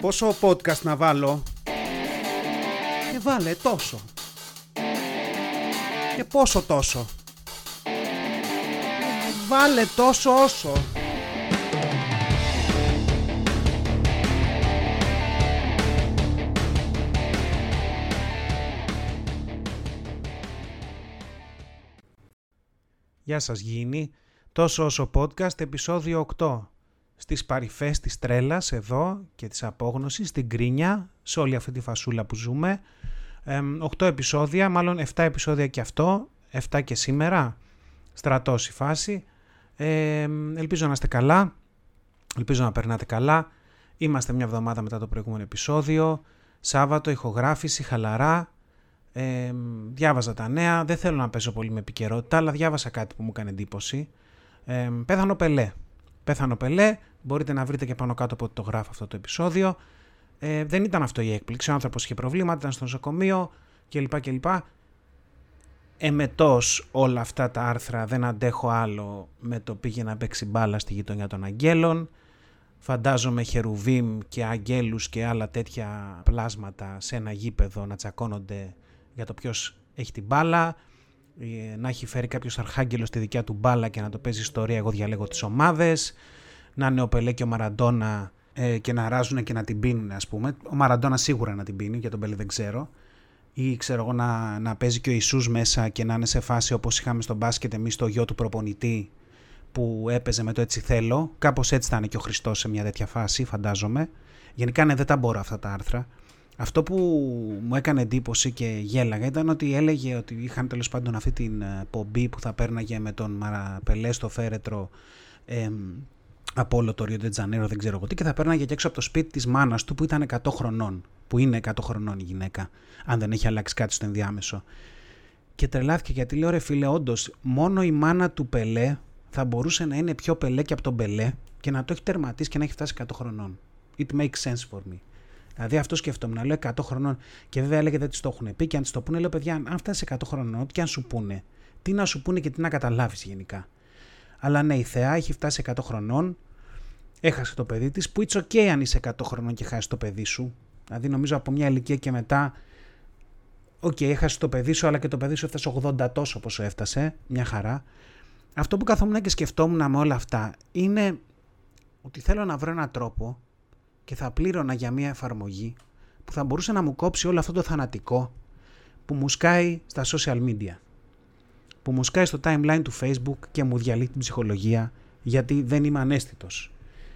Πόσο podcast να βάλω; Και βάλε τόσο. Και πόσο τόσο. Βάλε τόσο όσο. Γεια σας Γίνη. Τόσο όσο podcast, επεισόδιο 8 στις παρυφές της τρέλας εδώ και της απόγνωσης, στην κρίνια, σε όλη αυτή τη φασούλα που ζούμε. Ε, 8 επεισόδια, μάλλον 7 επεισόδια και αυτό, 7 και σήμερα, στρατός η φάση. Ε, ελπίζω να είστε καλά, ελπίζω να περνάτε καλά. Είμαστε μια εβδομάδα μετά το προηγούμενο επεισόδιο, Σάββατο, ηχογράφηση, χαλαρά. Ε, διάβαζα τα νέα, δεν θέλω να παίζω πολύ με επικαιρότητα, αλλά διάβασα κάτι που μου έκανε εντύπωση. Ε, πέθανε ο Πελέ. Πέθανε ο Πελέ, Μπορείτε να βρείτε και πάνω κάτω από το γράφω αυτό το επεισόδιο. Ε, δεν ήταν αυτό η έκπληξη. Ο άνθρωπος είχε προβλήματα, ήταν στο νοσοκομείο κλπ. κλπ. Εμετός όλα αυτά τα άρθρα δεν αντέχω άλλο με το πήγε να παίξει μπάλα στη γειτονιά των αγγέλων. Φαντάζομαι χερουβίμ και αγγέλους και άλλα τέτοια πλάσματα σε ένα γήπεδο να τσακώνονται για το ποιος έχει την μπάλα. Ε, να έχει φέρει κάποιος αρχάγγελος στη δικιά του μπάλα και να το παίζει ιστορία. Εγώ διαλέγω τις ομάδες να είναι ο Πελέ και ο Μαραντόνα ε, και να ράζουν και να την πίνουν, ας πούμε. Ο Μαραντόνα σίγουρα να την πίνει, για τον Πελέ δεν ξέρω. Ή ξέρω εγώ να, να παίζει και ο Ιησούς μέσα και να είναι σε φάση όπως είχαμε στο μπάσκετ εμείς το γιο του προπονητή που έπαιζε με το έτσι θέλω. Κάπως έτσι θα είναι και ο Χριστός σε μια τέτοια φάση, φαντάζομαι. Γενικά ναι, δεν τα μπορώ αυτά τα άρθρα. Αυτό που μου έκανε εντύπωση και γέλαγα ήταν ότι έλεγε ότι είχαν τέλος πάντων αυτή την ε, πομπή που θα πέρναγε με τον Μαραπελέ στο φέρετρο ε, από όλο το Rio de Janeiro, δεν ξέρω εγώ τι, και θα πέρναγε και έξω από το σπίτι της μάνας του που ήταν 100 χρονών. Που είναι 100 χρονών η γυναίκα, αν δεν έχει αλλάξει κάτι στο ενδιάμεσο. Και τρελάθηκε γιατί λέω ρε φίλε, όντως, μόνο η μάνα του Πελέ θα μπορούσε να είναι πιο Πελέ και από τον Πελέ και να το έχει τερματίσει και να έχει φτάσει 100 χρονών. It makes sense for me. Δηλαδή αυτό σκεφτόμουν, να λέω 100 χρονών και βέβαια έλεγε δεν της το έχουν πει και αν της το πούνε, λέω παιδιά, αν φτάσεις 100 χρονών, ό,τι και αν σου πούνε, τι να σου πούνε και τι να καταλάβεις γενικά. Αλλά ναι, η θεά έχει φτάσει 100 χρονών, έχασε το παιδί της, που it's ok αν είσαι 100 χρονών και χάσεις το παιδί σου. Δηλαδή νομίζω από μια ηλικία και μετά, οκ, okay, έχασες το παιδί σου, αλλά και το παιδί σου έφτασε 80 τόσο πόσο έφτασε, μια χαρά. Αυτό που καθόμουν και σκεφτόμουν με όλα αυτά είναι ότι θέλω να βρω έναν τρόπο και θα πλήρωνα για μια εφαρμογή που θα μπορούσε να μου κόψει όλο αυτό το θανατικό που μου σκάει στα social media που μου σκάει στο timeline του facebook και μου διαλύει την ψυχολογία γιατί δεν είμαι ανέστητος.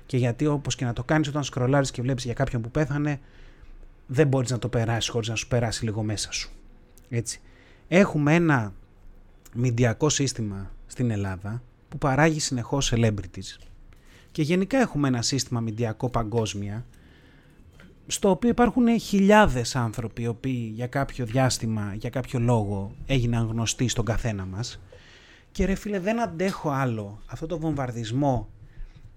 Και γιατί όπως και να το κάνεις όταν σκρολάρεις και βλέπεις για κάποιον που πέθανε δεν μπορείς να το περάσεις χωρίς να σου περάσει λίγο μέσα σου. Έτσι. Έχουμε ένα μηντιακό σύστημα στην Ελλάδα που παράγει συνεχώς celebrities. Και γενικά έχουμε ένα σύστημα μηντιακό παγκόσμια στο οποίο υπάρχουν χιλιάδες άνθρωποι οι οποίοι για κάποιο διάστημα, για κάποιο λόγο έγιναν γνωστοί στον καθένα μας. Και ρε φίλε δεν αντέχω άλλο. Αυτό το βομβαρδισμό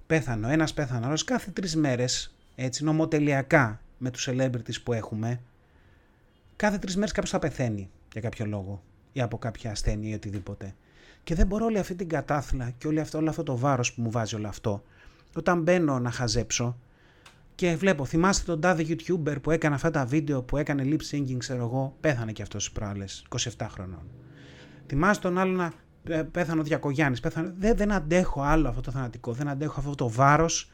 πέθανε ένας πέθανε άλλος κάθε τρεις μέρες έτσι νομοτελειακά με τους celebrities που έχουμε κάθε τρεις μέρες κάποιος θα πεθαίνει για κάποιο λόγο ή από κάποια ασθένεια ή οτιδήποτε. Και δεν μπορώ όλη αυτή την κατάθλα και όλο αυτό, όλο αυτό το βάρος που μου βάζει όλο αυτό όταν μπαίνω να χαζέψω και βλέπω, θυμάστε τον τάδε YouTuber που έκανε αυτά τα βίντεο που έκανε lip syncing, ξέρω εγώ, πέθανε και αυτός τι προάλλε, 27 χρονών. Θυμάστε τον άλλο να ε, πέθανε ο Διακογιάννης. Πέθανε... Δεν, δεν αντέχω άλλο αυτό το θανατικό, δεν αντέχω αυτό το βάρος.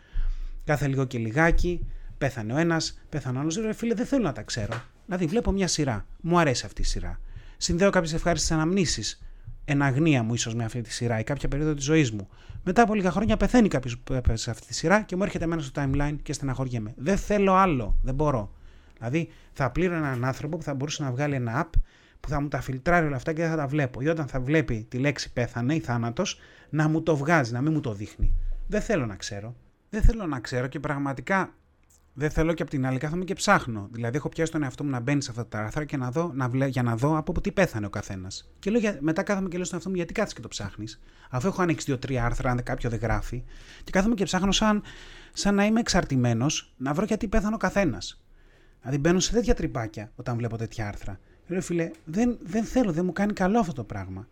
Κάθε λίγο και λιγάκι. Πέθανε ο ένας, πέθανε ο άλλος. Ρε φίλε, δεν θέλω να τα ξέρω. Δηλαδή, βλέπω μια σειρά. Μου αρέσει αυτή η σειρά. Συνδέω κάποιες ευχάριστες αναμνήσεις εν αγνία μου ίσως με αυτή τη σειρά ή κάποια περίοδο της ζωής μου. Μετά από λίγα χρόνια πεθαίνει κάποιος που έπεσε σε αυτή τη σειρά και μου έρχεται εμένα στο timeline και στεναχωριέμαι. Δεν θέλω άλλο. Δεν μπορώ. Δηλαδή θα πλήρω έναν άνθρωπο που θα μπορούσε να βγάλει ένα app που θα μου τα φιλτράρει όλα αυτά και δεν θα τα βλέπω. Ή όταν θα βλέπει τη λέξη πέθανε ή θάνατος, να μου το βγάζει, να μην μου το δείχνει. Δεν θέλω να ξέρω. Δεν θέλω να ξέρω και πραγματικά δεν θέλω και από την άλλη κάθομαι και ψάχνω. Δηλαδή, έχω πιάσει τον εαυτό μου να μπαίνει σε αυτά τα άρθρα και να δω, να βλέ, για να δω από τι πέθανε ο καθένας. Και λέω, μετά κάθομαι και λέω στον εαυτό μου, γιατί κάθεσαι και το ψάχνεις; Αφού έχω ανοίξει δύο-τρία άρθρα, αν κάποιο δεν γράφει, και κάθομαι και ψάχνω σαν, σαν να είμαι εξαρτημένος να βρω γιατί πέθανε ο καθένας. Δηλαδή, μπαίνω σε τέτοια τρυπάκια όταν βλέπω τέτοια άρθρα. Λέω, φίλε, δεν, δεν θέλω, δεν μου κάνει καλό αυτό το πράγμα.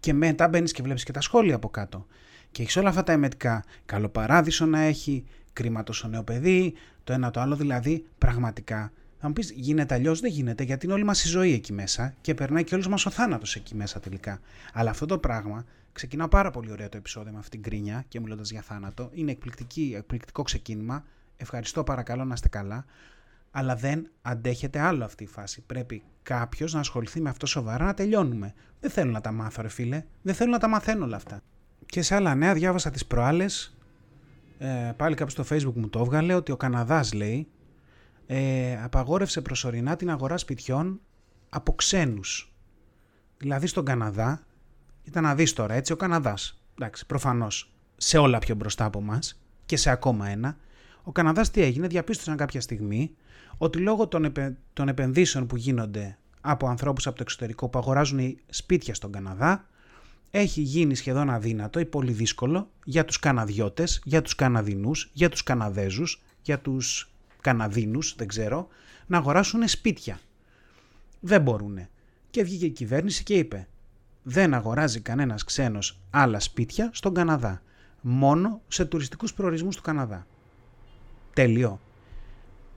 Και μετά μπαίνεις και βλέπεις και τα σχόλια από κάτω. Και έχεις όλα αυτά τα εμετικά. Καλό παράδεισο να έχει, κρίματο στο νέο παιδί, το ένα το άλλο. Δηλαδή, πραγματικά, θα μου πεις, γίνεται αλλιώς, δεν γίνεται, γιατί είναι όλη μας η ζωή εκεί μέσα και περνάει και όλος μας ο θάνατος εκεί μέσα τελικά. Αλλά αυτό το πράγμα ξεκινά πάρα πολύ ωραία το επεισόδιο με αυτήν την κρίνια και μιλώντας για θάνατο. Είναι εκπληκτική, εκπληκτικό ξεκίνημα. Ευχαριστώ, παρακαλώ να είστε καλά. Αλλά δεν αντέχεται άλλο αυτή η φάση. Πρέπει κάποιος να ασχοληθεί με αυτό σοβαρά να τελειώνουμε. Δεν θέλω να τα μάθω, ρε φίλε. Δεν θέλω να τα μαθαίνω όλα αυτά. Και σε άλλα νέα διάβασα τις προάλλες. Ε, πάλι κάποιος στο facebook μου το έβγαλε ότι ο Καναδάς λέει ε, απαγόρευσε προσωρινά την αγορά σπιτιών από ξένους. Δηλαδή στον Καναδά, ήταν να δεις τώρα έτσι, ο Καναδάς, εντάξει, προφανώς σε όλα πιο μπροστά από μας και σε ακόμα ένα, ο Καναδάς τι έγινε, διαπίστωσαν κάποια στιγμή ότι λόγω των, των επενδύσεων που γίνονται από ανθρώπους από το εξωτερικό που αγοράζουν σπίτια στον Καναδά, έχει γίνει σχεδόν αδύνατο ή πολύ δύσκολο για τους Καναδιώτες, για τους Καναδινούς, για τους Καναδέζους, για τους Καναδίνους, δεν ξέρω, να αγοράσουν σπίτια. Δεν μπορούν. Και βγήκε η κυβέρνηση και είπε δεν αγοράζει κανένας ξένος άλλα σπίτια στον Καναδά. Μόνο σε τουριστικούς προορισμούς του Καναδά. Τέλειο.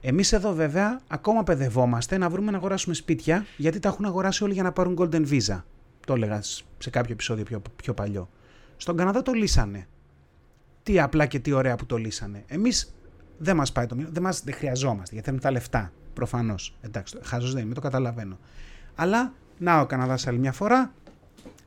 Εμείς εδώ βέβαια ακόμα παιδευόμαστε να βρούμε να αγοράσουμε σπίτια γιατί τα έχουν αγοράσει όλοι για να πάρουν Golden Visa. Το έλεγα σε κάποιο επεισόδιο πιο, πιο παλιό. Στον Καναδά το λύσανε. Τι απλά και τι ωραία που το λύσανε. Εμείς δεν μας πάει το μήνυμα, δεν, μας, δεν χρειαζόμαστε γιατί θέλουμε τα λεφτά. Προφανώς. Εντάξει, χάζο δεν είμαι, το καταλαβαίνω. Αλλά να ο Καναδάς άλλη μια φορά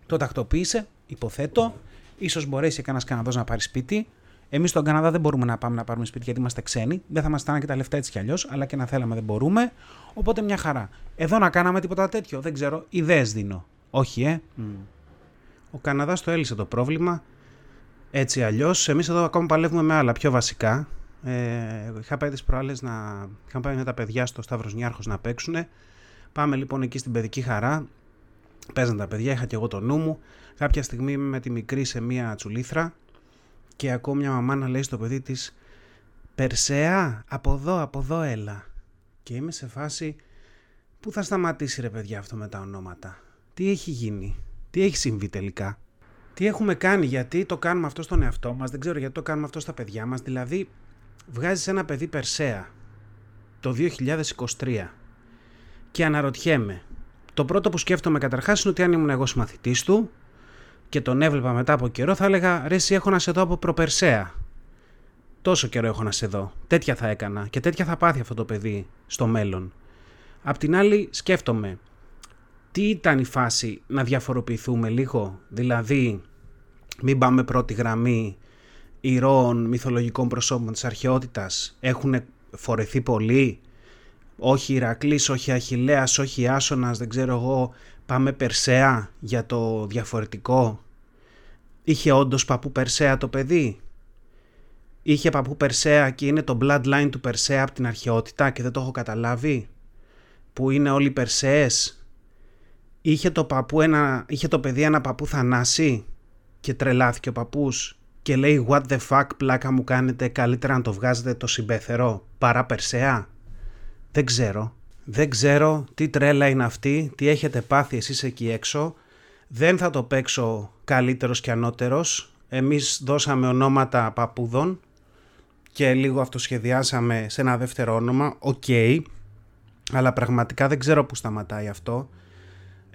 το τακτοποίησε, υποθέτω. ίσως μπορέσει κανένας Καναδός να πάρει σπίτι. Εμείς στον Καναδά δεν μπορούμε να πάμε να πάρουμε σπίτι γιατί είμαστε ξένοι. Δεν θα μας στάνε και τα λεφτά έτσι κι αλλιώς, αλλά και να θέλαμε δεν μπορούμε. Οπότε μια χαρά. Εδώ να κάναμε τίποτα τέτοιο, δεν ξέρω. Ιδέες δίνω. Όχι, ε. Mm. Ο Καναδάς το έλυσε το πρόβλημα. Έτσι αλλιώς. Εμείς εδώ ακόμα παλεύουμε με άλλα πιο βασικά. Ε, είχα πάει τις προάλλες να. Είχαμε πάει με τα παιδιά στο Σταύρος Νιάρχος να παίξουν. Πάμε λοιπόν εκεί στην παιδική χαρά. Παίζαν τα παιδιά, είχα και εγώ το νου μου. Κάποια στιγμή είμαι με τη μικρή σε μία τσουλήθρα και ακούω μια μαμά να λέει στο παιδί της «Περσέα, από εδώ, από εδώ έλα». Και είμαι σε φάση «Πού θα σταματήσει ρε παιδιά αυτό με τα ονόματα, τι έχει γίνει, τι έχει συμβεί τελικά». Τι έχουμε κάνει, γιατί το κάνουμε αυτό στον εαυτό μας, δεν ξέρω γιατί το κάνουμε αυτό στα παιδιά μας, δηλαδή βγάζεις ένα παιδί Περσέα το 2023 και αναρωτιέμαι, το πρώτο που σκέφτομαι καταρχάς είναι ότι αν ήμουν εγώ συμμαθητής του και τον έβλεπα μετά από καιρό, θα έλεγα ρε, εσύ έχω να σε δω από προπερσαία. Τόσο καιρό έχω να σε δω. Τέτοια θα έκανα και τέτοια θα πάθει αυτό το παιδί στο μέλλον. Απ' την άλλη, σκέφτομαι, τι ήταν η φάση να διαφοροποιηθούμε λίγο, δηλαδή μην πάμε πρώτη γραμμή ηρώων μυθολογικών προσώπων της αρχαιότητας έχουν φορεθεί πολύ; Όχι Ηρακλής, όχι Αχιλέας, όχι Άσονας, δεν ξέρω εγώ πάμε Περσέα για το διαφορετικό; Είχε όντως παππού Περσέα το παιδί; Είχε παππού Περσέα και είναι το bloodline του Περσέα από την αρχαιότητα και δεν το έχω καταλάβει; Που είναι όλοι Περσέες; Είχε το, παππού ένα, είχε το παιδί ένα παππού Θανάση και τρελάθηκε ο παππούς και λέει what the fuck πλάκα μου κάνετε καλύτερα να το βγάζετε το συμπέθερο παρά Περσέα. Δεν ξέρω. Δεν ξέρω τι τρέλα είναι αυτή, τι έχετε πάθει εσείς εκεί έξω. Δεν θα το παίξω καλύτερος και ανώτερος. Εμείς δώσαμε ονόματα παππούδων και λίγο αυτοσχεδιάσαμε σε ένα δεύτερο όνομα. Οκ, αλλά πραγματικά δεν ξέρω που σταματάει αυτό.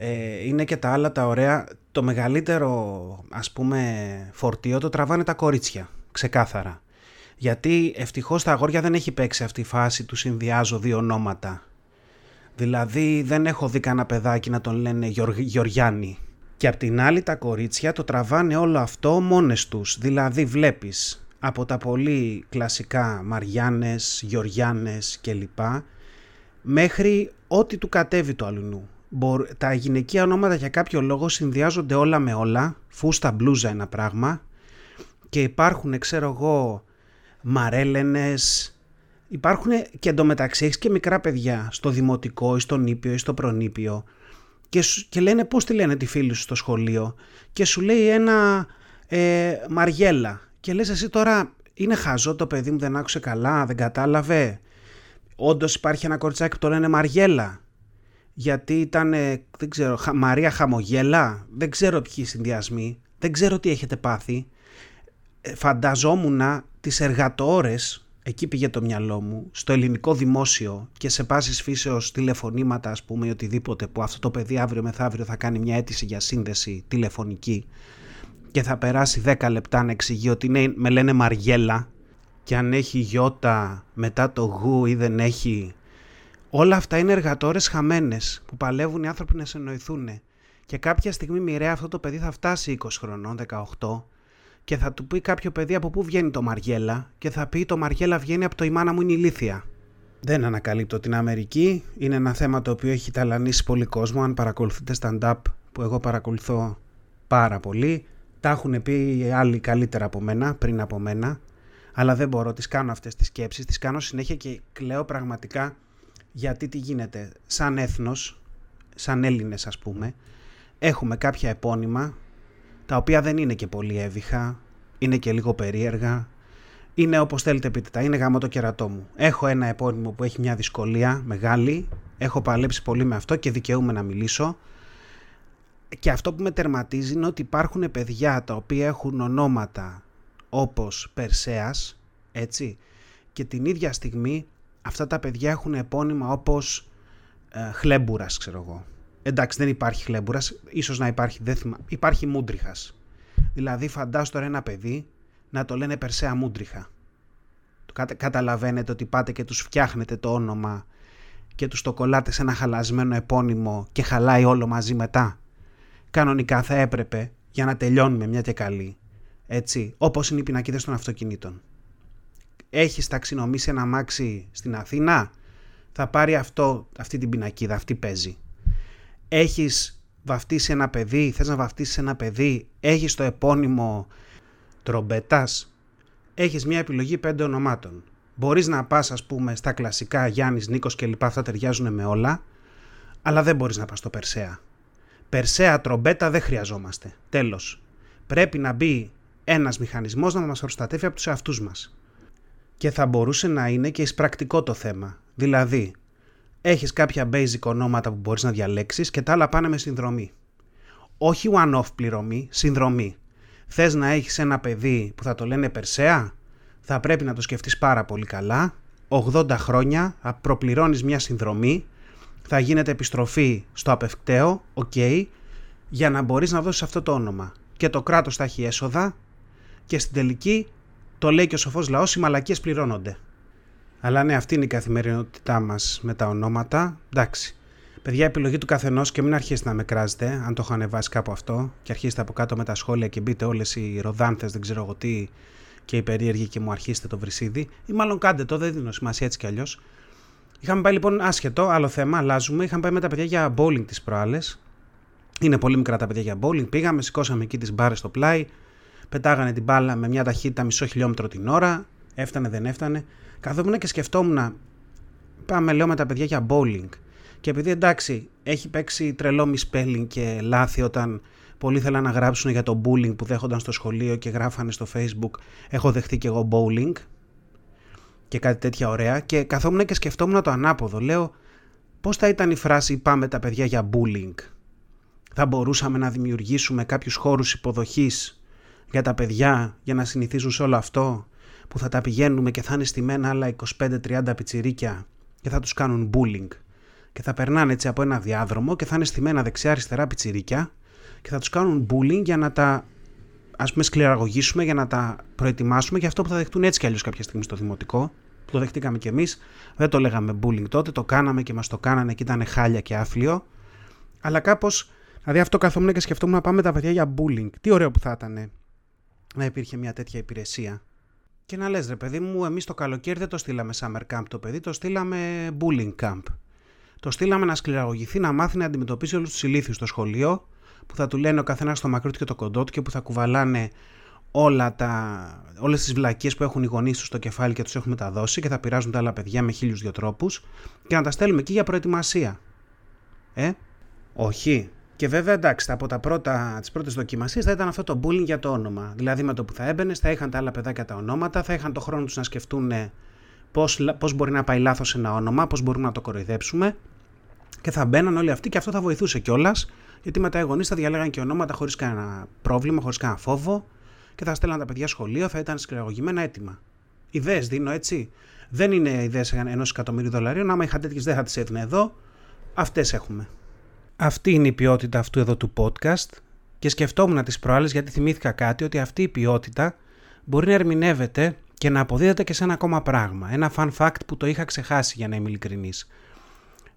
Ε, είναι και τα άλλα τα ωραία. Το μεγαλύτερο ας πούμε φορτίο το τραβάνε τα κορίτσια, ξεκάθαρα. Γιατί ευτυχώς τα αγόρια δεν έχει παίξει αυτή η φάση του συνδυάζω δύο ονόματα. Δηλαδή δεν έχω δει κανένα παιδάκι να τον λένε Γεωργιάννη και απ' την άλλη τα κορίτσια το τραβάνε όλο αυτό μόνες τους. Δηλαδή βλέπεις από τα πολύ κλασικά Μαριάννες, Γεωργιάννες κλπ. Μέχρι ό,τι του κατέβει το αλουνού. Τα γυναικεία ονόματα για κάποιο λόγο συνδυάζονται όλα με όλα. Φούστα μπλούζα ένα πράγμα. Και υπάρχουν, ξέρω εγώ, Μαρέλενες. Υπάρχουν και εντωμεταξύ έχεις και μικρά παιδιά στο δημοτικό ή στο νήπιο ή στο προνήπιο και, και λένε πώς τη λένε τη φίλη σου στο σχολείο και σου λέει ένα ε, Μαριέλα και λες εσύ τώρα είναι χαζό το παιδί μου δεν άκουσε καλά, δεν κατάλαβε Όντως υπάρχει ένα κοριτσάκι που το λένε Μαριέλα γιατί ήταν, δεν ξέρω, Μαρία Χαμογέλα, δεν ξέρω ποιοι συνδυασμοί, δεν ξέρω τι έχετε πάθει. Ε, φανταζόμουν τις εργατόρες εκεί πήγε το μυαλό μου, στο ελληνικό δημόσιο και σε πάσης φύσεως τηλεφωνήματα ας πούμε ή οτιδήποτε που αυτό το παιδί αύριο μεθαύριο θα κάνει μια αίτηση για σύνδεση τηλεφωνική και θα περάσει 10 λεπτά να εξηγεί ότι είναι, με λένε Μαριέλα και αν έχει γιώτα μετά το γου ή δεν έχει. Όλα αυτά είναι εργατόρες χαμένες που παλεύουν οι άνθρωποι να συνοηθούν. Και κάποια στιγμή μοιραία αυτό το παιδί θα φτάσει 20 χρονών, 18 και θα του πει κάποιο παιδί από πού βγαίνει το Μαριέλα; Και θα πει το Μαριέλα βγαίνει από το η μάνα μου είναι ηλίθια. Δεν ανακαλύπτω την Αμερική, είναι ένα θέμα το οποίο έχει ταλανίσει πολύ κόσμο αν παρακολουθείτε stand-up που εγώ παρακολουθώ πάρα πολύ. Τα έχουν πει άλλοι καλύτερα από μένα, πριν από μένα, αλλά δεν μπορώ, τις κάνω αυτές τις σκέψεις, τις κάνω συνέχεια και κλαίω πραγματικά γιατί τι γίνεται. Σαν έθνος, σαν Έλληνες ας πούμε, έχουμε κάποια επώνυμα τα οποία δεν είναι και πολύ έβυχα, είναι και λίγο περίεργα, είναι όπως θέλετε πείτε τα, είναι γάμο το κερατό μου. Έχω ένα επώνυμο που έχει μια δυσκολία μεγάλη, έχω παλέψει πολύ με αυτό και δικαιούμαι να μιλήσω. Και αυτό που με τερματίζει είναι ότι υπάρχουν παιδιά τα οποία έχουν ονόματα όπως Περσέας, έτσι, και την ίδια στιγμή αυτά τα παιδιά έχουν επώνυμα όπως ε, Χλέμπουρας, ξέρω εγώ εντάξει δεν υπάρχει χλέμπουρας, ίσως να υπάρχει, δεν θυμά, υπάρχει μούντριχας. Δηλαδή φαντάσου τώρα ένα παιδί να το λένε Περσέα Μούντριχα. Καταλαβαίνετε ότι πάτε και τους φτιάχνετε το όνομα και τους το κολλάτε σε ένα χαλασμένο επώνυμο και χαλάει όλο μαζί μετά. Κανονικά θα έπρεπε για να τελειώνουμε μια και καλή. Έτσι, όπως είναι οι πινακίδες των αυτοκινήτων. Έχεις ταξινομήσει ένα μάξι στην Αθήνα, θα πάρει αυτό, αυτή την πινακίδα, αυτή παίζει έχεις βαφτίσει ένα παιδί, θες να βαφτίσεις ένα παιδί, έχεις το επώνυμο τρομπέτας, έχεις μια επιλογή πέντε ονομάτων. Μπορείς να πας ας πούμε στα κλασικά Γιάννης, Νίκος και λοιπά, αυτά ταιριάζουν με όλα, αλλά δεν μπορείς να πας στο Περσέα. Περσέα, τρομπέτα δεν χρειαζόμαστε. Τέλος. Πρέπει να μπει ένας μηχανισμός να μας προστατεύει από τους εαυτούς μας. Και θα μπορούσε να είναι και εισπρακτικό το θέμα. Δηλαδή, έχεις κάποια basic ονόματα που μπορείς να διαλέξεις και τα άλλα πάνε με συνδρομή. Όχι one-off πληρωμή, συνδρομή. Θες να έχεις ένα παιδί που θα το λένε Περσέα, θα πρέπει να το σκεφτείς πάρα πολύ καλά. 80 χρόνια προπληρώνεις μια συνδρομή, θα γίνεται επιστροφή στο απευκταίο, ok, για να μπορείς να δώσεις αυτό το όνομα. Και το κράτος θα έχει έσοδα και στην τελική το λέει και ο σοφός λαός, οι μαλακίες πληρώνονται. Αλλά ναι, αυτή είναι η καθημερινότητά μας με τα ονόματα. Εντάξει. Παιδιά, επιλογή του καθενός και μην αρχίσετε να με κράζετε, αν το έχω ανεβάσει κάπου αυτό, και αρχίσετε από κάτω με τα σχόλια και μπείτε όλες οι ροδάνθες, δεν ξέρω εγώ τι, και οι περίεργοι και μου αρχίσετε το βρυσίδι. Ή μάλλον κάντε το, δεν δίνω σημασία έτσι κι αλλιώς. Είχαμε πάει λοιπόν άσχετο, άλλο θέμα, αλλάζουμε. Είχαμε πάει με τα παιδιά για bowling τις προάλλες. Είναι πολύ μικρά τα παιδιά για bowling. Πήγαμε, σηκώσαμε εκεί τις μπάρες στο πλάι. Πετάγανε την μπάλα με μια ταχύτητα μισό χιλιόμετρο την ώρα. Έφτανε, δεν έφτανε. Καθόμουν και σκεφτόμουν, πάμε λέω με τα παιδιά για bowling. Και επειδή εντάξει, έχει παίξει τρελό misspelling και λάθη όταν πολλοί θέλαν να γράψουν για το bullying που δέχονταν στο σχολείο και γράφανε στο facebook έχω δεχτεί και εγώ bowling και κάτι τέτοια ωραία και καθόμουν και σκεφτόμουν το ανάποδο. Λέω πώς θα ήταν η φράση πάμε τα παιδιά για bullying. Θα μπορούσαμε να δημιουργήσουμε κάποιους χώρους υποδοχής για τα παιδιά για να συνηθίζουν σε όλο αυτό που θα τα πηγαίνουμε και θα είναι στημένα άλλα 25-30 πιτσιρίκια και θα τους κάνουν bullying. Και θα περνάνε έτσι από ένα διάδρομο και θα είναι στημένα δεξιά-αριστερά πιτσιρίκια και θα τους κάνουν bullying για να τα ας πούμε σκληραγωγήσουμε, για να τα προετοιμάσουμε για αυτό που θα δεχτούν έτσι κι αλλιώς κάποια στιγμή στο δημοτικό. Που το δεχτήκαμε κι εμείς, δεν το λέγαμε bullying τότε, το κάναμε και μας το κάνανε και ήταν χάλια και άφλιο αλλά κάπως, δηλαδή αυτό καθόμουν και σκεφτόμουν να πάμε τα παιδιά για bullying. Τι ωραίο που θα ήταν να υπήρχε μια τέτοια υπηρεσία και να λες ρε παιδί μου, εμείς το καλοκαίρι δεν το στείλαμε summer camp το παιδί, το στείλαμε bullying camp. Το στείλαμε να σκληραγωγηθεί, να μάθει να αντιμετωπίσει όλους τους ηλίθιους στο σχολείο, που θα του λένε ο καθένας το μακρύ του και το κοντό του και που θα κουβαλάνε όλα τα, όλες τις βλακίες που έχουν οι γονείς τους στο κεφάλι και τους έχουν μεταδώσει και θα πειράζουν τα άλλα παιδιά με χίλιους δυο τρόπους και να τα στέλνουμε εκεί για προετοιμασία. Ε, όχι. Και βέβαια εντάξει, από τα πρώτα, τις πρώτες δοκιμασίες θα ήταν αυτό το bullying για το όνομα. Δηλαδή με το που θα έμπαινες, θα είχαν τα άλλα παιδάκια τα ονόματα, θα είχαν το χρόνο τους να σκεφτούν πώς, πώς μπορεί να πάει λάθος ένα όνομα, πώς μπορούμε να το κοροϊδέψουμε και θα μπαίναν όλοι αυτοί και αυτό θα βοηθούσε κιόλας, γιατί μετά οι γονείς θα διαλέγαν και ονόματα χωρίς κανένα πρόβλημα, χωρίς κανένα φόβο και θα στέλναν τα παιδιά σχολείο, θα ήταν σκληραγωγημένα έτοιμα. Ιδέες δίνω έτσι. Δεν είναι ιδέες ενός εκατομμύριου δολαρίων. Άμα είχα τέτοιες, δεν θα τις έδινα εδώ. Αυτές έχουμε. Αυτή είναι η ποιότητα αυτού εδώ του podcast. Και σκεφτόμουν τις προάλλες γιατί θυμήθηκα κάτι ότι αυτή η ποιότητα μπορεί να ερμηνεύεται και να αποδίδεται και σε ένα ακόμα πράγμα. Ένα fun fact που το είχα ξεχάσει για να είμαι ειλικρινής.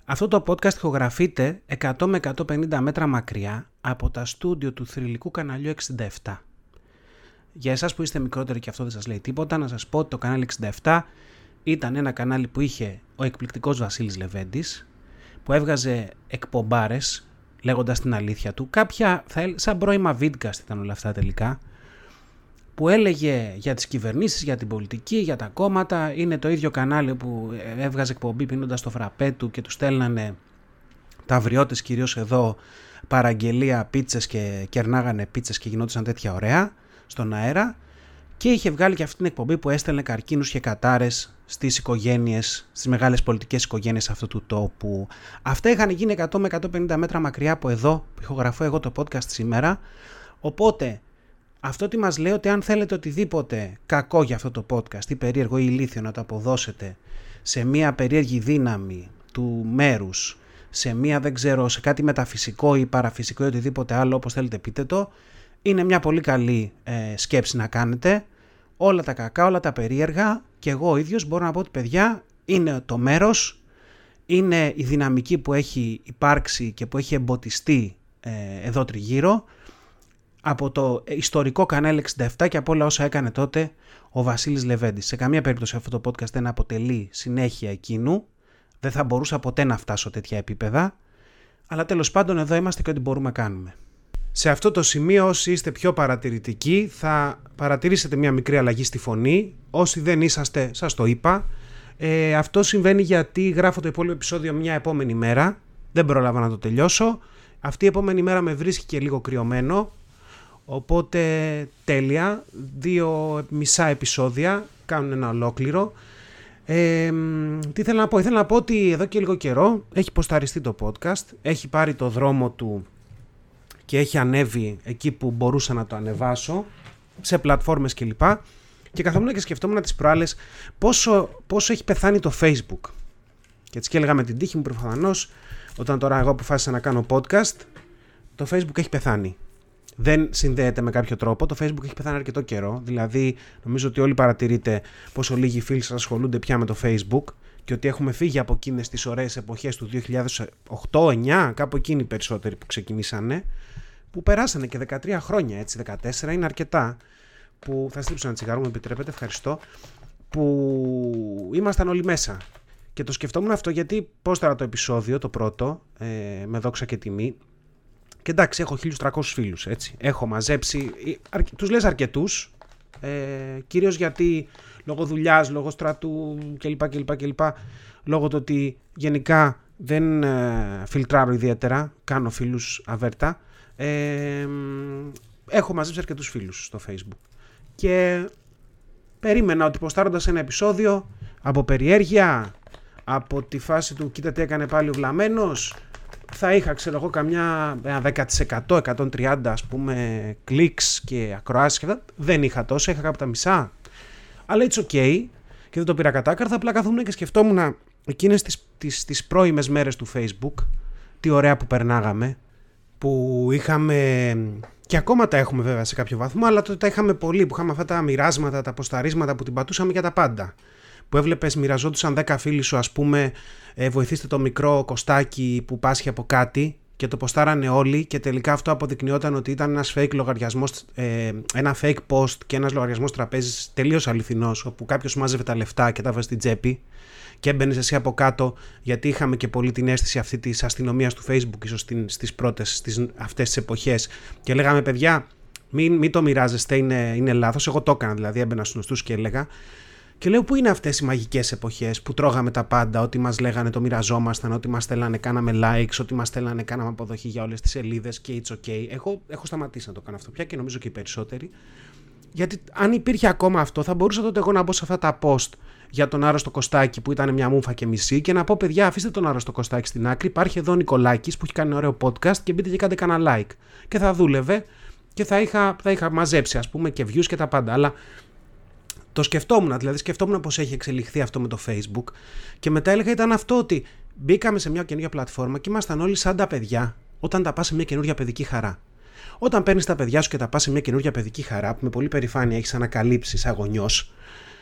Αυτό το podcast ηχογραφείται 100 με 150 μέτρα μακριά από τα στούντιο του θρηλυκού καναλιού 67. Για εσάς που είστε μικρότεροι και αυτό δεν σας λέει τίποτα, να σας πω ότι το κανάλι 67 ήταν ένα κανάλι που είχε ο εκπληκτικός Βασίλης Λεβέντης, που έβγαζε εκπομπάρες λέγοντας την αλήθεια του. Κάποια, θα, σαν πρώιμα βίντκαστ ήταν όλα αυτά τελικά, που έλεγε για τις κυβερνήσεις, για την πολιτική, για τα κόμματα. Είναι το ίδιο κανάλι που έβγαζε εκπομπή πίνοντας το φραπέ του και του στέλνανε τα αυριώτες κυρίως εδώ παραγγελία πίτσες και κερνάγανε πίτσες και γινόντουσαν τέτοια ωραία στον αέρα και είχε βγάλει και αυτή την εκπομπή που έστελνε καρκίνους και κατάρες στις οικογένειες, στις μεγάλες πολιτικές οικογένειες αυτού του τόπου. Αυτά είχαν γίνει 100 με 150 μέτρα μακριά από εδώ που ηχογραφώ εγώ το podcast σήμερα. Οπότε αυτό τι μας λέει ότι αν θέλετε οτιδήποτε κακό για αυτό το podcast ή περίεργο ή ηλίθιο να το αποδώσετε σε μια περίεργη δύναμη του μέρους, σε μια δεν ξέρω, σε κάτι μεταφυσικό ή παραφυσικό ή οτιδήποτε άλλο όπως θέλετε πείτε το, είναι μια πολύ καλή ε, σκέψη να κάνετε. Όλα τα κακά, όλα τα περίεργα και εγώ ο ίδιος μπορώ να πω ότι παιδιά είναι το μέρος, είναι η δυναμική που έχει υπάρξει και που έχει εμποτιστεί ε, εδώ τριγύρω από το ιστορικό κανάλι 67 και από όλα όσα έκανε τότε ο Βασίλης Λεβέντης. Σε καμία περίπτωση αυτό το podcast δεν αποτελεί συνέχεια εκείνου, δεν θα μπορούσα ποτέ να φτάσω τέτοια επίπεδα, αλλά τέλος πάντων εδώ είμαστε και ό,τι μπορούμε να κάνουμε. Σε αυτό το σημείο όσοι είστε πιο παρατηρητικοί θα παρατηρήσετε μια μικρή αλλαγή στη φωνή. Όσοι δεν είσαστε σας το είπα. Ε, αυτό συμβαίνει γιατί γράφω το υπόλοιπο επεισόδιο μια επόμενη μέρα. Δεν πρόλαβα να το τελειώσω. Αυτή η επόμενη μέρα με βρίσκει και λίγο κρυωμένο. Οπότε τέλεια. Δύο μισά επεισόδια κάνουν ένα ολόκληρο. Ε, τι θέλω να πω; Ήθελα να πω ότι εδώ και λίγο καιρό έχει ποσταριστεί το podcast. Έχει πάρει το δρόμο του και έχει ανέβει εκεί που μπορούσα να το ανεβάσω σε πλατφόρμες κλπ. Και, και καθόμουν και σκεφτόμουν τις προάλλες πόσο, πόσο έχει πεθάνει το Facebook. Και έτσι και έλεγα με την τύχη μου προφανώς, όταν τώρα εγώ αποφάσισα να κάνω podcast, το Facebook έχει πεθάνει. Δεν συνδέεται με κάποιο τρόπο. Το Facebook έχει πεθάνει αρκετό καιρό. Δηλαδή, νομίζω ότι όλοι παρατηρείτε πόσο λίγοι φίλοι σας ασχολούνται πια με το Facebook και ότι έχουμε φύγει από εκείνες τις ωραίες εποχές του 2008-2009, κάπου εκείνοι οι περισσότεροι που ξεκινήσανε που περάσανε και 13 χρόνια, έτσι, 14 είναι αρκετά, που θα στρίψω ένα τσιγάρο, μου επιτρέπετε, ευχαριστώ, που ήμασταν όλοι μέσα. Και το σκεφτόμουν αυτό γιατί πώς τώρα το επεισόδιο, το πρώτο, ε, με δόξα και τιμή, και εντάξει, έχω 1300 φίλους, έτσι. Έχω μαζέψει, ε, αρ, τους λες αρκετούς, ε, κυρίως γιατί λόγω δουλειάς, λόγω στρατού κλπ, κλπ, κλπ. Λόγω του ότι γενικά δεν ε, φιλτράρω ιδιαίτερα, κάνω φίλους αβέρτα. Ε, έχω μαζέψει αρκετούς φίλους στο facebook και περίμενα ότι ποστάροντας ένα επεισόδιο από περιέργεια, από τη φάση του κοίτα τι έκανε πάλι ο βλαμένος, θα είχα ξέρω εγώ καμιά 10% 130 ας πούμε κλικς και ακροάσεις και αυτά. Δεν είχα τόσο, είχα κάπου τα μισά. Αλλά it's ok και δεν το πήρα κατάκαρθα, απλά καθόμουν και σκεφτόμουν εκείνες τις, τις, τις πρώιμες μέρες του facebook, τι ωραία που περνάγαμε, που είχαμε και ακόμα τα έχουμε βέβαια σε κάποιο βαθμό, αλλά τότε τα είχαμε πολύ, που είχαμε αυτά τα μοιράσματα, τα ποσταρίσματα που την πατούσαμε για τα πάντα. Που έβλεπες, μοιραζόντουσαν 10 φίλοι σου, ας πούμε, ε, βοηθήστε το μικρό κοστάκι που πάσχει από κάτι και το ποστάρανε όλοι και τελικά αυτό αποδεικνυόταν ότι ήταν ένας fake λογαριασμός, ε, ένα fake post και ένας λογαριασμός τραπέζης τελείως αληθινός, όπου κάποιος μάζευε τα λεφτά και τα βάζει στην τσέπη και έμπαινες εσύ από κάτω, γιατί είχαμε και πολύ την αίσθηση αυτή της αστυνομίας του Facebook, ίσως στις πρώτες, αυτές τις εποχές. Και λέγαμε, παιδιά, μην, μην το μοιράζεστε, είναι, είναι λάθος. Εγώ το έκανα δηλαδή, έμπαινα στους νοστού και έλεγα. Και λέω, Πού είναι αυτές οι μαγικές εποχές που τρώγαμε τα πάντα, ότι μας λέγανε το μοιραζόμασταν, ότι μας θέλανε, κάναμε likes, ότι μας θέλανε, κάναμε αποδοχή για όλες τις σελίδες και it's okay. Εγώ έχω σταματήσει να το κάνω αυτό πια και νομίζω και οι περισσότεροι. Γιατί αν υπήρχε ακόμα αυτό, θα μπορούσα τότε εγώ να μπω σε αυτά τα post για τον άρρωστο Κωστάκη που ήταν μια μούφα και μισή και να πω παιδιά αφήστε τον άρρωστο Κωστάκη στην άκρη. Υπάρχει εδώ ο Νικολάκης που έχει κάνει ωραίο podcast και μπείτε και κάντε κανένα like. Και θα δούλευε και θα είχα, θα είχα μαζέψει ας πούμε και views και τα πάντα. Αλλά Το σκεφτόμουν, δηλαδή σκεφτόμουν πώ έχει εξελιχθεί αυτό με το Facebook και μετά έλεγα ήταν αυτό ότι μπήκαμε σε μια καινούργια πλατφόρμα και ήμασταν όλοι σαν τα παιδιά όταν τα πας σε μια καινούργια παιδική χαρά. Όταν παίρνεις τα παιδιά σου και τα πας σε μια καινούργια παιδική χαρά που με πολύ περηφάνεια έχεις ανακαλύψει σαν γονιός,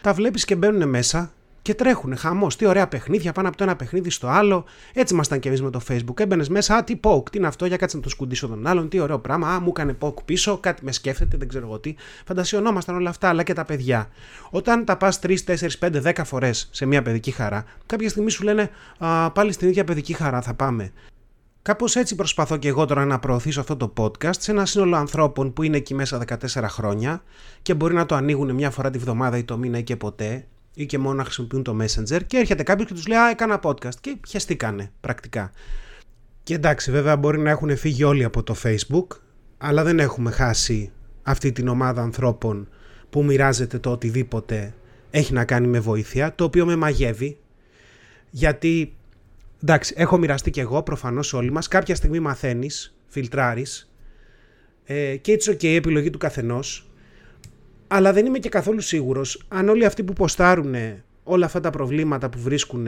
τα βλέπεις και μπαίνουν μέσα και τρέχουν. Χαμός. Τι ωραία παιχνίδια πάνω από το ένα παιχνίδι στο άλλο. Έτσι ήμασταν και εμείς με το Facebook. Έμπαινες μέσα, Α, τι poke, τι είναι αυτό, για κάτσε να το σκουντήσω τον άλλον. Τι ωραίο πράγμα. Α, μου έκανε poke πίσω, κάτι με σκέφτεται, δεν ξέρω εγώ τι. Φαντασιωνόμασταν όλα αυτά, αλλά και τα παιδιά. Όταν τα πας 3, 4, 5, 10 φορές σε μια παιδική χαρά, κάποια στιγμή σου λένε Α, πάλι στην ίδια παιδική χαρά θα πάμε. Κάπως έτσι προσπαθώ και εγώ τώρα να προωθήσω αυτό το podcast σε ένα σύνολο ανθρώπων που είναι εκεί μέσα 14 χρόνια και μπορεί να το ανοίγουν μια φορά τη βδομάδα ή το μήνα ή και ποτέ ή και μόνο να χρησιμοποιούν το Messenger και έρχεται κάποιος και τους λέει Α, έκανα podcast και χαιστήκανε πρακτικά. Και εντάξει, βέβαια μπορεί να έχουν φύγει όλοι από το Facebook, αλλά δεν έχουμε χάσει αυτή την ομάδα ανθρώπων που μοιράζεται το οτιδήποτε έχει να κάνει με βοήθεια, το οποίο με μαγεύει, γιατί εντάξει, έχω μοιραστεί και εγώ, προφανώς όλοι μας, κάποια στιγμή μαθαίνεις, φιλτράρεις ε, και έτσι ok η επιλογή του καθενός, αλλά δεν είμαι και καθόλου σίγουρος αν όλοι αυτοί που ποστάρουν όλα αυτά τα προβλήματα που βρίσκουν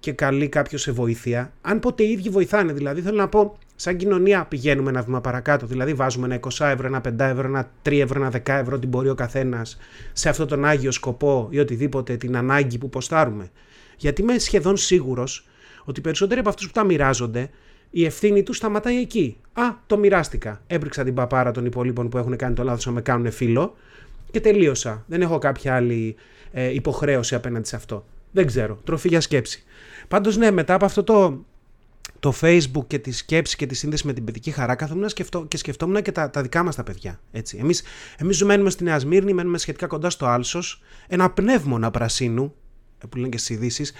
και καλεί κάποιος σε βοήθεια, αν ποτέ οι ίδιοι βοηθάνε. Δηλαδή, θέλω να πω, σαν κοινωνία πηγαίνουμε ένα βήμα παρακάτω. Δηλαδή, βάζουμε ένα 20 ευρώ, ένα 5 ευρώ, ένα 3 ευρώ, ένα 10 ευρώ, την μπορεί ο καθένας σε αυτόν τον άγιο σκοπό ή οτιδήποτε την ανάγκη που ποστάρουμε. Γιατί είμαι σχεδόν σίγουρος ότι περισσότεροι από αυτούς που τα μοιράζονται, η ευθύνη τους σταματάει εκεί. Α, το μοιράστηκα. Έπρεξα την παπάρα των υπολείπων που έχουν κάνει το λάθος να με κάνουν φίλο και τελείωσα. Δεν έχω κάποια άλλη ε, υποχρέωση απέναντι σε αυτό. Δεν ξέρω. Τροφή για σκέψη. Πάντως ναι, μετά από αυτό το, το facebook και τη σκέψη και τη σύνδεση με την παιδική χαρά καθόμουν σκεφτώ, και σκεφτόμουν και τα, τα δικά μας τα παιδιά. Έτσι. Εμείς, εμείς μένουμε στη Νέα Σμύρνη, μένουμε σχετικά κοντά στο Άλσος, ένα πνεύμονα πρασίνου, ε, που λένε και στις ειδήσεις.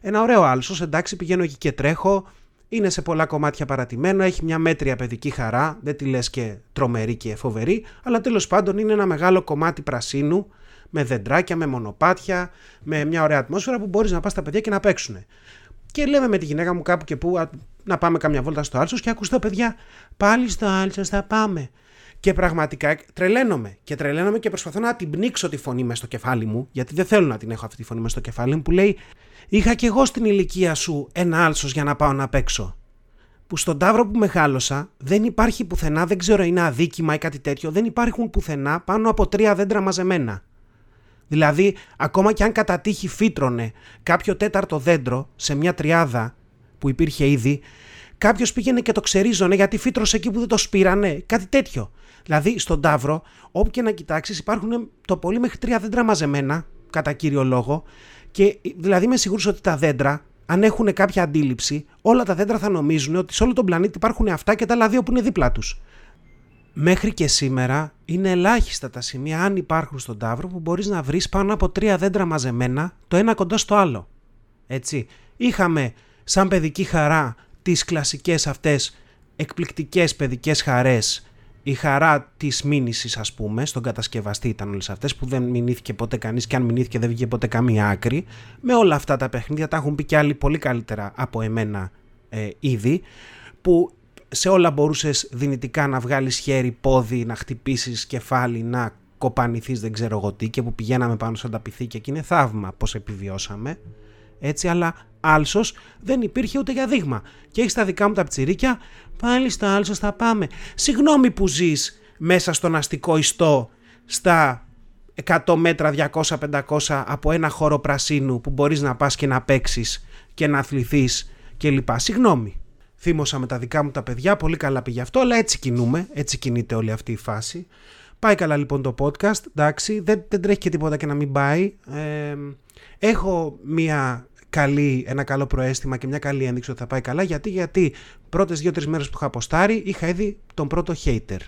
Ένα ωραίο Άλσος, εντάξει πηγαίνω εκεί και τρέχω, είναι σε πολλά κομμάτια παρατημένο, έχει μια μέτρια παιδική χαρά, δεν τη λες και τρομερή και φοβερή, αλλά τέλος πάντων είναι ένα μεγάλο κομμάτι πρασίνου, με δεντράκια, με μονοπάτια, με μια ωραία ατμόσφαιρα που μπορείς να πας τα παιδιά και να παίξουν. Και λέμε με τη γυναίκα μου κάπου και πού να πάμε καμιά βόλτα στο Άλσος και ακούς τα παιδιά πάλι στο Άλσος θα πάμε. Και πραγματικά τρελαίνομαι. Και τρελαίνομαι και προσπαθώ να την πνίξω τη φωνή μες στο κεφάλι μου, γιατί δεν θέλω να την έχω αυτή τη φωνή μες στο κεφάλι μου, που λέει Είχα κι εγώ στην ηλικία σου ένα άλσος για να πάω να παίξω. Που στον τάβρο που μεγάλωσα δεν υπάρχει πουθενά, δεν ξέρω είναι αδίκημα ή κάτι τέτοιο, δεν υπάρχουν πουθενά πάνω από τρία δέντρα μαζεμένα. Δηλαδή, ακόμα κι αν κατά τύχη φύτρωνε κάποιο τέταρτο δέντρο σε μια τριάδα που υπήρχε ήδη, κάποιος πήγαινε και το ξερίζωνε γιατί φύτρωσε εκεί που δεν το σπήρανε. Κάτι τέτοιο. Δηλαδή, στον Ταύρο, όπου και να κοιτάξεις, υπάρχουν το πολύ μέχρι τρία δέντρα μαζεμένα, κατά κύριο λόγο, και δηλαδή είμαι σίγουρος ότι τα δέντρα, αν έχουν κάποια αντίληψη, όλα τα δέντρα θα νομίζουν ότι σε όλο τον πλανήτη υπάρχουν αυτά και τα άλλα δύο που είναι δίπλα τους. Μέχρι και σήμερα είναι ελάχιστα τα σημεία, αν υπάρχουν στον Ταύρο, που μπορείς να βρεις πάνω από τρία δέντρα μαζεμένα, το ένα κοντά στο άλλο. Έτσι. Είχαμε σαν παιδική χαρά τις κλασικές αυτές εκπληκτικές παιδικές χαρές η χαρά της μήνυσης, ας πούμε, στον κατασκευαστή ήταν όλες αυτές που δεν μηνύθηκε ποτέ κανείς και αν μηνύθηκε δεν βγήκε ποτέ καμία άκρη. Με όλα αυτά τα παιχνίδια τα έχουν πει και άλλοι πολύ καλύτερα από εμένα ε, ήδη, που σε όλα μπορούσες δυνητικά να βγάλεις χέρι, πόδι, να χτυπήσεις κεφάλι, να κοπανηθείς, δεν ξέρω εγώ τι, και που πηγαίναμε πάνω σαν τα πυθίκια και είναι θαύμα πώς επιβιώσαμε. Έτσι, αλλά άλσος δεν υπήρχε ούτε για δείγμα. Και έχεις τα δικά μου τα πτσιρίκια Πάλι στα άλσος θα πάμε. Συγγνώμη που ζεις μέσα στον αστικό ιστό στα 100 μέτρα, 200-500 από ένα χώρο πρασίνου που μπορείς να πας και να παίξεις και να αθληθείς κλπ. Συγγνώμη. Θύμωσα με τα δικά μου τα παιδιά, πολύ καλά πήγε αυτό, αλλά έτσι κινούμε, έτσι κινείται όλη αυτή η φάση. Πάει καλά λοιπόν το podcast, εντάξει, δεν, δεν τρέχει και τίποτα και να μην πάει. Ε, έχω μία καλή, ένα καλό προέστημα και μια καλή ένδειξη ότι θα πάει καλά. Γιατί, γιατί πρώτες δύο-τρεις μέρες που είχα αποστάρει είχα ήδη τον πρώτο hater.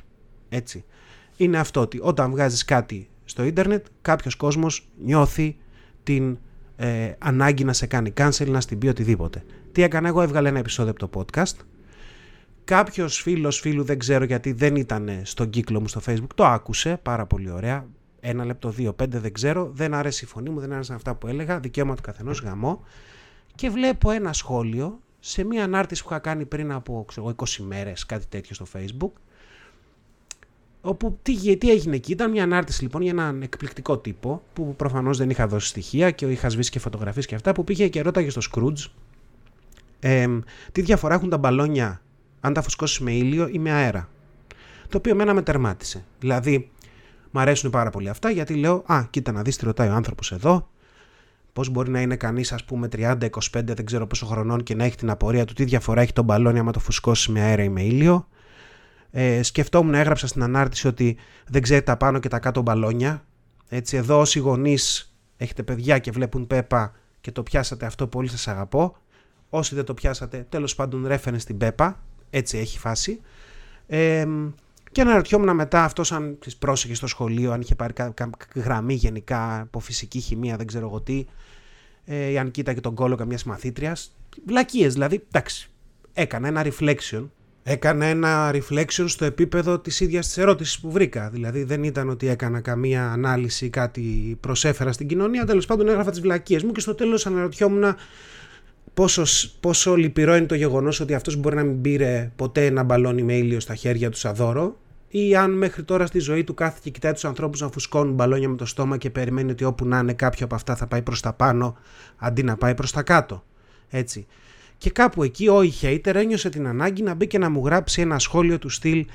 Έτσι. Είναι αυτό ότι όταν βγάζεις κάτι στο ίντερνετ κάποιος κόσμος νιώθει την ε, ανάγκη να σε κάνει cancel, να στην πει οτιδήποτε. Τι έκανα εγώ, έβγαλε ένα επεισόδιο από το podcast. Κάποιος φίλος φίλου, δεν ξέρω γιατί δεν ήταν στον κύκλο μου στο facebook, το άκουσε πάρα πολύ ωραία ένα λεπτό, δύο, πέντε, δεν ξέρω. Δεν άρεσε η φωνή μου, δεν άρεσαν αυτά που έλεγα. Δικαίωμα του καθενός γαμό. Και βλέπω ένα σχόλιο σε μια ανάρτηση που είχα κάνει πριν από ξέρω, 20 μέρες, κάτι τέτοιο στο Facebook. Όπου τι, τι έγινε εκεί, ήταν μια ανάρτηση λοιπόν για έναν εκπληκτικό τύπο που προφανώς δεν είχα δώσει στοιχεία και είχα σβήσει και φωτογραφίες και αυτά που πήγε και ρώταγε στο Scrooge ε, τι διαφορά έχουν τα μπαλόνια αν τα φουσκώσεις με ήλιο ή με αέρα; Το οποίο μένα με τερμάτισε. Δηλαδή, μου αρέσουν πάρα πολύ αυτά γιατί λέω, Α, κοίτα να δεις τι ρωτάει ο άνθρωπος εδώ. Πώς μπορεί να είναι κανείς, ας πούμε, 30-25, δεν ξέρω πόσο χρονών και να έχει την απορία του τι διαφορά έχει το μπαλόνι άμα το φουσκώσει με αέρα ή με ήλιο. Ε, σκεφτόμουν, έγραψα στην ανάρτηση ότι δεν ξέρει τα πάνω και τα κάτω μπαλόνια. Έτσι, εδώ όσοι γονείς έχετε παιδιά και βλέπουν Πέπα και το πιάσατε αυτό, πολύ σας αγαπώ. Όσοι δεν το πιάσατε, τέλος πάντων ρέφερε στην Πέπα. Έτσι έχει φάση. Ε, και αναρωτιόμουν μετά αυτός αν πρόσεχε στο σχολείο, αν είχε πάρει γραμμή γενικά από φυσική χημεία, δεν ξέρω εγώ τι, ε, αν κοίταγε τον κόλλο καμιάς μαθήτριας. Βλακίες δηλαδή. Εντάξει. Έκανα ένα reflection. Έκανα ένα reflection στο επίπεδο της ίδιας της ερώτησης που βρήκα. Δηλαδή δεν ήταν ότι έκανα καμία ανάλυση, κάτι προσέφερα στην κοινωνία. Τέλος πάντων έγραφα τις βλακίες μου και στο τέλος αναρωτιόμουν πόσο, πόσο λυπηρό είναι το γεγονός ότι αυτός μπορεί να μην πήρε ποτέ ένα μπαλόνι με ήλιο στα χέρια του σαν δώρο ή αν μέχρι τώρα στη ζωή του κάθεται και κοιτάει τους ανθρώπους να φουσκώνουν μπαλόνια με το στόμα και περιμένει ότι όπου να είναι κάποιο από αυτά θα πάει προς τα πάνω αντί να πάει προς τα κάτω. Έτσι. Και κάπου εκεί ο hater ένιωσε την ανάγκη να μπει και να μου γράψει ένα σχόλιο του στυλ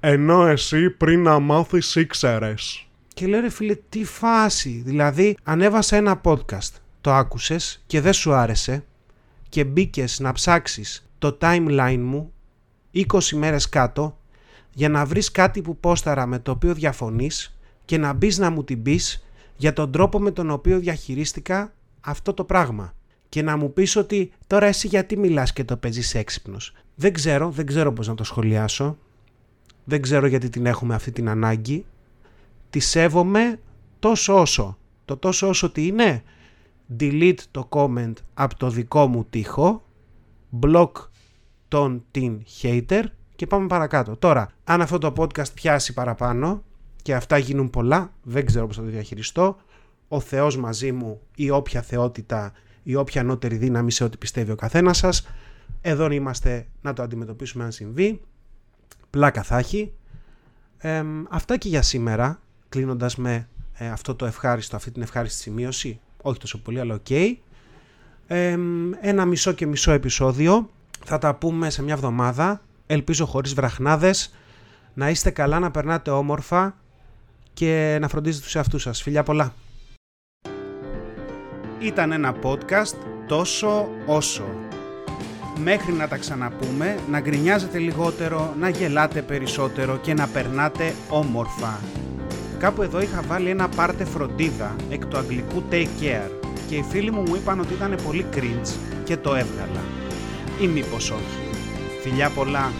Ενώ εσύ πριν να μάθεις ήξερες. Και λέω ρε φίλε τι φάση. Δηλαδή ανέβασα ένα podcast, το άκουσες και δεν σου άρεσε και μπήκες να ψάξεις το timeline μου 20 μέρες κάτω για να βρεις κάτι που πόσταρα με το οποίο διαφωνείς και να μπεις να μου την πεις για τον τρόπο με τον οποίο διαχειρίστηκα αυτό το πράγμα. Και να μου πεις ότι τώρα εσύ γιατί μιλάς και το παίζεις έξυπνος. Δεν ξέρω, δεν ξέρω πώς να το σχολιάσω. Δεν ξέρω γιατί την έχουμε αυτή την ανάγκη. Τη σέβομαι τόσο όσο. Το τόσο όσο τι είναι. Delete το comment από το δικό μου τοίχο. Block τον την hater και πάμε παρακάτω. Τώρα, αν αυτό το podcast πιάσει παραπάνω και αυτά γίνουν πολλά, δεν ξέρω πώς θα το διαχειριστώ. Ο Θεός μαζί μου ή όποια θεότητα ή όποια ανώτερη δύναμη σε ό,τι πιστεύει ο καθένας σας. Εδώ είμαστε να το αντιμετωπίσουμε αν συμβεί. Πλάκα θα έχει. αυτά και για σήμερα, κλείνοντας με ε, αυτό το ευχάριστο, αυτή την ευχάριστη σημείωση. Όχι τόσο πολύ, αλλά οκ. Okay. ένα μισό και μισό επεισόδιο. Θα τα πούμε σε μια εβδομάδα ελπίζω χωρίς βραχνάδες, να είστε καλά, να περνάτε όμορφα και να φροντίζετε τους εαυτούς σας. Φιλιά πολλά! Ήταν ένα podcast τόσο όσο. Μέχρι να τα ξαναπούμε, να γκρινιάζετε λιγότερο, να γελάτε περισσότερο και να περνάτε όμορφα. Κάπου εδώ είχα βάλει ένα πάρτε φροντίδα εκ του αγγλικού take care και οι φίλοι μου μου είπαν ότι ήταν πολύ cringe και το έβγαλα. Ή μήπως όχι. Φιλιά πολλά!